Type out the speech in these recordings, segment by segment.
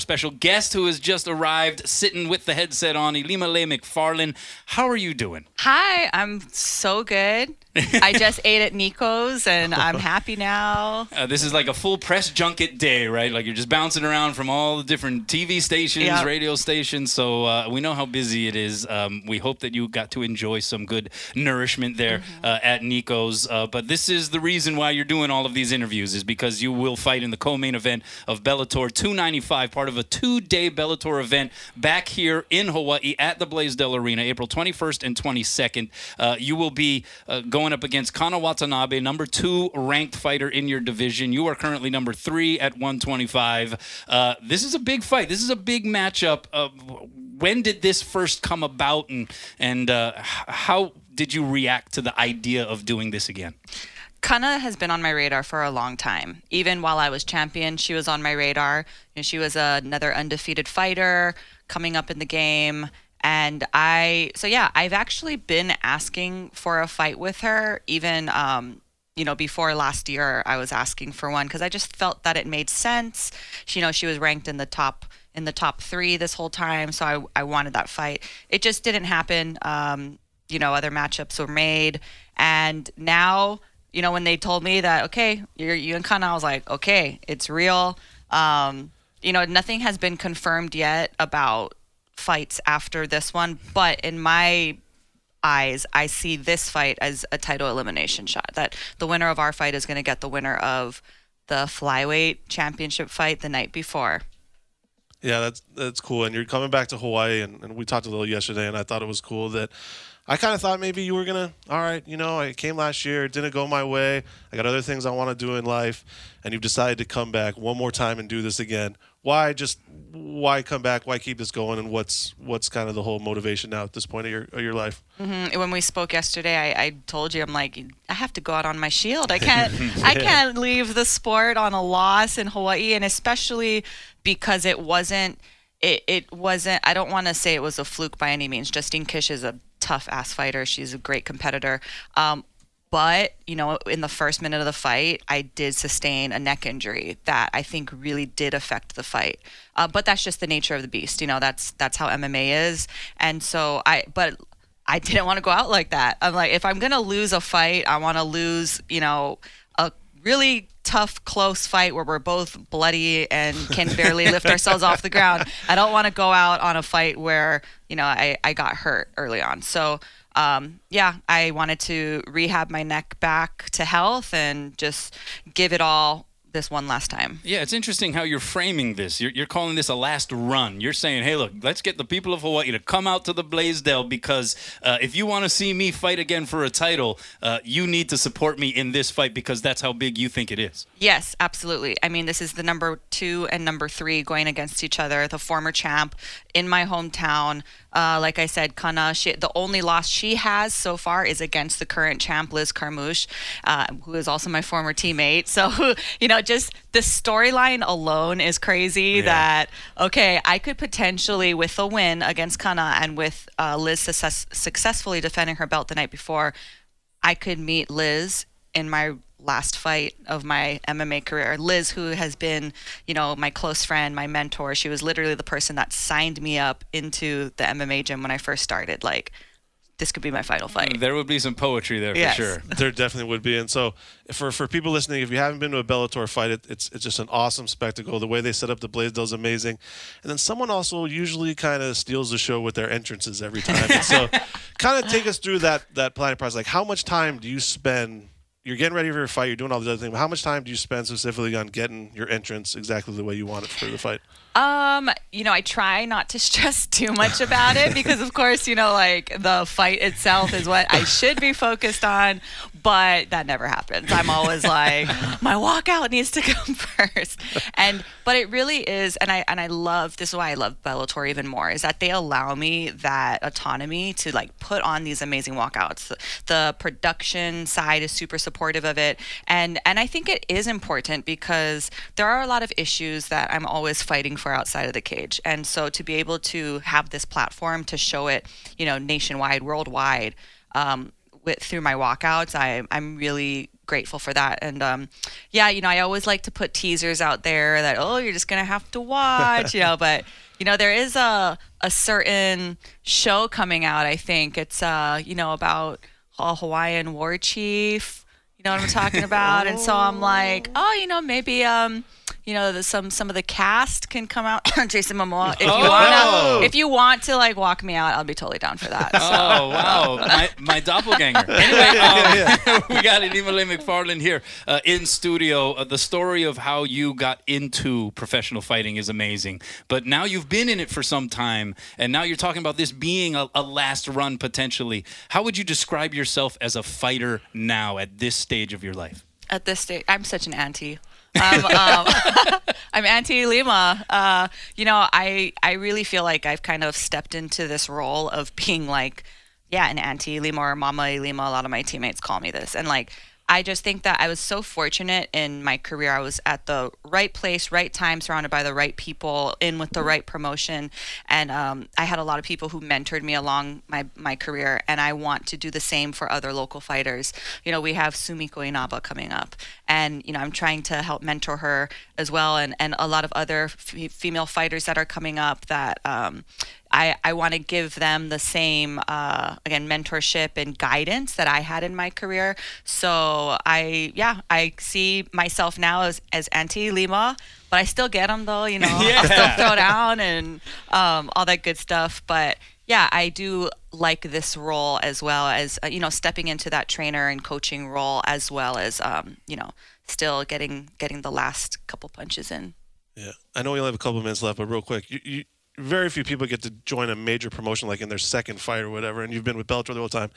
our special guest who has just arrived, sitting with the headset on, Ilima-Lei Macfarlane. How are you doing? Hi, I'm so good. I just ate at Nico's and I'm happy now. Uh, this is like a full press junket day, right? Like you're just bouncing around from all the different TV stations, Yep. radio stations. So uh, we know how busy it is. Um, we hope that you got to enjoy some good nourishment there Mm-hmm. uh, at Nico's. Uh, but this is the reason why you're doing all of these interviews is because you will fight in the co-main event of Bellator 295, part of a two-day Bellator event back here in Hawaii at the Blaisdell Arena, April 21st and 22nd. Uh, you will be uh, going up against Kana Watanabe, number two ranked fighter in your division. You are currently number three at 125. Uh, this is a big fight. This is a big matchup. Uh, when did this first come about, and and uh, how did you react to the idea of doing this again? Kana has been on my radar for a long time. Even while I was champion, she was on my radar. And she was another undefeated fighter coming up in the game. And I, so yeah, I've actually been asking for a fight with her. Even, um, you know, before last year, I was asking for one because I just felt that it made sense. She, you know, she was ranked in the top in the top three this whole time, so I, I wanted that fight. It just didn't happen. Um, you know, other matchups were made, and now you know, when they told me that, okay, you're you and Kana, I was like, okay, it's real. Um, you know, nothing has been confirmed yet about fights after this one, but in my eyes, I see this fight as a title elimination shot. That the winner of our fight is going to get the winner of the flyweight championship fight the night before. Yeah, that's that's cool. And you're coming back to Hawaii, and, and we talked a little yesterday, and I thought it was cool that I kind of thought maybe you were gonna. All right, you know, I came last year, it didn't go my way. I got other things I want to do in life, and you've decided to come back one more time and do this again. Why just why come back? Why keep this going? And what's what's kind of the whole motivation now at this point of your of your life? Mm, When we spoke yesterday, I, I told you I'm like I have to go out on my shield. I can't I can't leave the sport on a loss in Hawaii, and especially because it wasn't it, it wasn't. I don't want to say it was a fluke by any means. Justine Kish is a tough ass fighter. She's a great competitor. Um, but you know, in the first minute of the fight, I did sustain a neck injury that I think really did affect the fight. Uh, but that's just the nature of the beast. You know, that's that's how MMA is. And so I, but I didn't want to go out like that. I'm like, if I'm gonna lose a fight, I want to lose, you know, a really tough, close fight where we're both bloody and can barely lift ourselves off the ground. I don't want to go out on a fight where, you know, I, I got hurt early on. So, um, yeah, I wanted to rehab my neck back to health and just give it all this one last time. Yeah, it's interesting how you're framing this. You're, you're calling this a last run. You're saying, hey, look, let's get the people of Hawaii to come out to the Blaisdell because uh, if you want to see me fight again for a title, uh, you need to support me in this fight because that's how big you think it is. Yes, absolutely. I mean, this is the number two and number three going against each other. The former champ in my hometown. Uh, like I said, Kana, she, the only loss she has so far is against the current champ, Liz Carmouche, uh, who is also my former teammate. So, you know, just the storyline alone is crazy that, okay, I could potentially, with a win against Kana and with uh, Liz success- successfully defending her belt the night before, I could meet Liz in my last fight of my MMA career. Liz, who has been, you know, my close friend, my mentor, she was literally the person that signed me up into the MMA gym when I first started. Like, this could be my final fight. There would be some poetry there for sure. There definitely would be, and so for for people listening, if you haven't been to a Bellator fight, it, it's it's just an awesome spectacle. The way they set up the Blaisdell is amazing, and then someone also usually kind of steals the show with their entrances every time. And so, kind of take us through that that planning process. Like, how much time do you spend? You're getting ready for your fight. You're doing all these other things. How much time do you spend specifically on getting your entrance exactly the way you want it for the fight? Um, you know, I try not to stress too much about it because, of course, you know, like the fight itself is what I should be focused on, but that never happens. I'm always like, my walkout needs to come first, and but it really is, and I and I love this is why I love Bellator even more is that they allow me that autonomy to like put on these amazing walkouts. The production side is super supportive of it, and and I think it is important because there are a lot of issues that I'm always fighting for outside of the cage. And so to be able to have this platform to show it, you know, nationwide, worldwide, um, with through my walkouts. I I'm really grateful for that. And um, yeah, you know, I always like to put teasers out there that oh, you're just gonna have to watch, you know. But you know, there is a a certain show coming out. I think it's uh, you know, about a Hawaiian war chief. You know what I'm talking about? and so I'm like, oh, you know, maybe um, you know, the, some some of the cast can come out. Jason Momoa, if you Oh. wanna, if you want to like walk me out, I'll be totally down for that. So. Oh wow, my, my doppelganger. Anyway, um, we got Ilima-Lei Macfarlane here uh, in studio. Uh, the story of how you got into professional fighting is amazing, but now you've been in it for some time, and now you're talking about this being a, a last run potentially. How would you describe yourself as a fighter now at this stage of your life? at this stage, I'm such an auntie. I'm, um, I'm Auntie Lima. Uh, you know, I I really feel like I've kind of stepped into this role of being like, yeah, an Auntie Lima or Mama Lima. A lot of my teammates call me this, and like. I just think that I was so fortunate in my career. I was at the right place, right time, surrounded by the right people, in with the right promotion, and um, I had a lot of people who mentored me along my my career. And I want to do the same for other local fighters. You know, we have Sumiko Inaba coming up, and you know, I'm trying to help mentor her as well, and and a lot of other f- female fighters that are coming up that. Um, I, I want to give them the same uh, again mentorship and guidance that I had in my career. So I yeah I see myself now as as Auntie Lima, but I still get them though. You know, Yeah. I'll still throw down and um, all that good stuff. But yeah, I do like this role as well as uh, you know stepping into that trainer and coaching role as well as um, you know still getting getting the last couple punches in. Yeah, I know we only have a couple minutes left, but real quick, you, you very few people get to join a major promotion like in their second fight or whatever, and you've been with Bellator the whole time.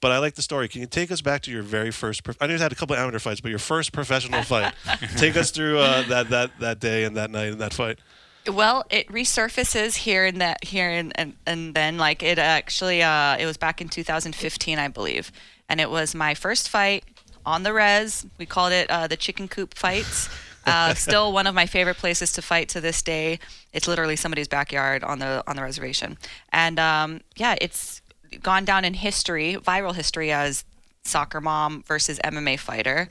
But I like the story. Can you take us back to your very first? Prof- I know you had a couple of amateur fights, but your first professional fight. take us through uh, that that that day and that night and that fight. Well, it resurfaces here and that here and, and and then like it actually uh it was back in 2015 I believe, and it was my first fight on the res. We called it uh, the chicken coop fights. Uh, still one of my favorite places to fight to this day. It's literally somebody's backyard on the on the reservation, and um, yeah, it's gone down in history, viral history as soccer mom versus MMA fighter,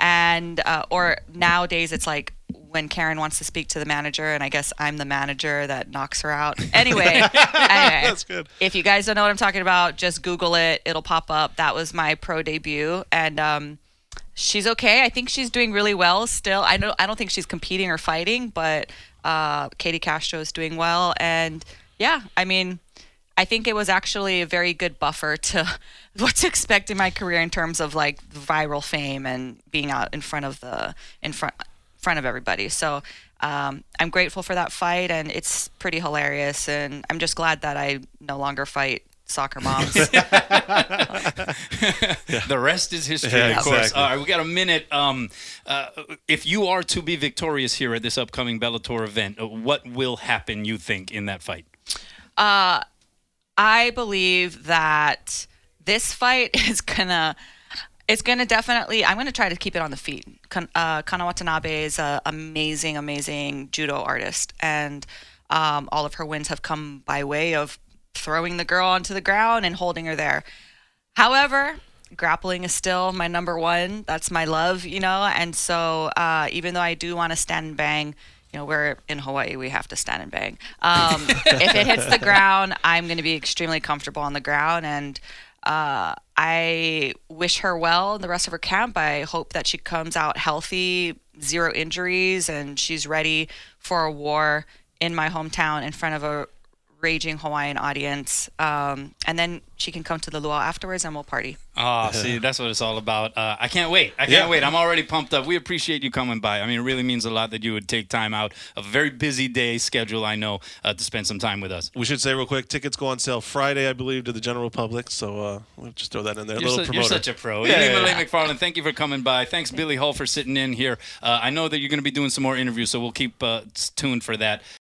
and uh, or nowadays it's like when Karen wants to speak to the manager, and I guess I'm the manager that knocks her out. Anyway, anyway, That's good. if you guys don't know what I'm talking about, just Google it. It'll pop up. That was my pro debut, and um, she's okay. I think she's doing really well still. I know I don't think she's competing or fighting, but uh, Katie Castro is doing well, and yeah, I mean. I think it was actually a very good buffer to what to expect in my career in terms of like viral fame and being out in front of the in front front of everybody. So um, I'm grateful for that fight, and it's pretty hilarious. And I'm just glad that I no longer fight soccer moms. The rest is history, Yeah, of course. exactly. All right, we got a minute. Um, uh, if you are to be victorious here at this upcoming Bellator event, uh, what will happen? You think in that fight? I believe that this fight is gonna it's gonna definitely I'm gonna try to keep it on the feet. Kan- uh, Kana Watanabe is an amazing, amazing judo artist, and um, all of her wins have come by way of throwing the girl onto the ground and holding her there. However, grappling is still my number one. That's my love, you know. And so, uh, even though I do want to stand and bang, you know, we're in Hawaii, we have to stand and bang. Um, if it hits the ground, I'm going to be extremely comfortable on the ground. And uh, I wish her well in the rest of her camp. I hope that she comes out healthy, zero injuries, and she's ready for a war in my hometown in front of a raging Hawaiian audience. Um, and then she can come to the luau afterwards and we'll party. Oh, see, that's what it's all about. Uh, I can't wait. I can't Yeah. wait. I'm already pumped up. We appreciate you coming by. I mean, it really means a lot that you would take time out of a very busy day schedule. I know uh, to spend some time with us. We should say real quick, tickets go on sale Friday, I believe, to the general public. So uh, we'll just throw that in there. You're, little su- you're such a pro. Yeah, Yeah, yeah, yeah. Macfarlane, thank you for coming by. Thanks, Billy Hull, for sitting in here. Uh, I know that you're going to be doing some more interviews, so we'll keep uh, tuned for that.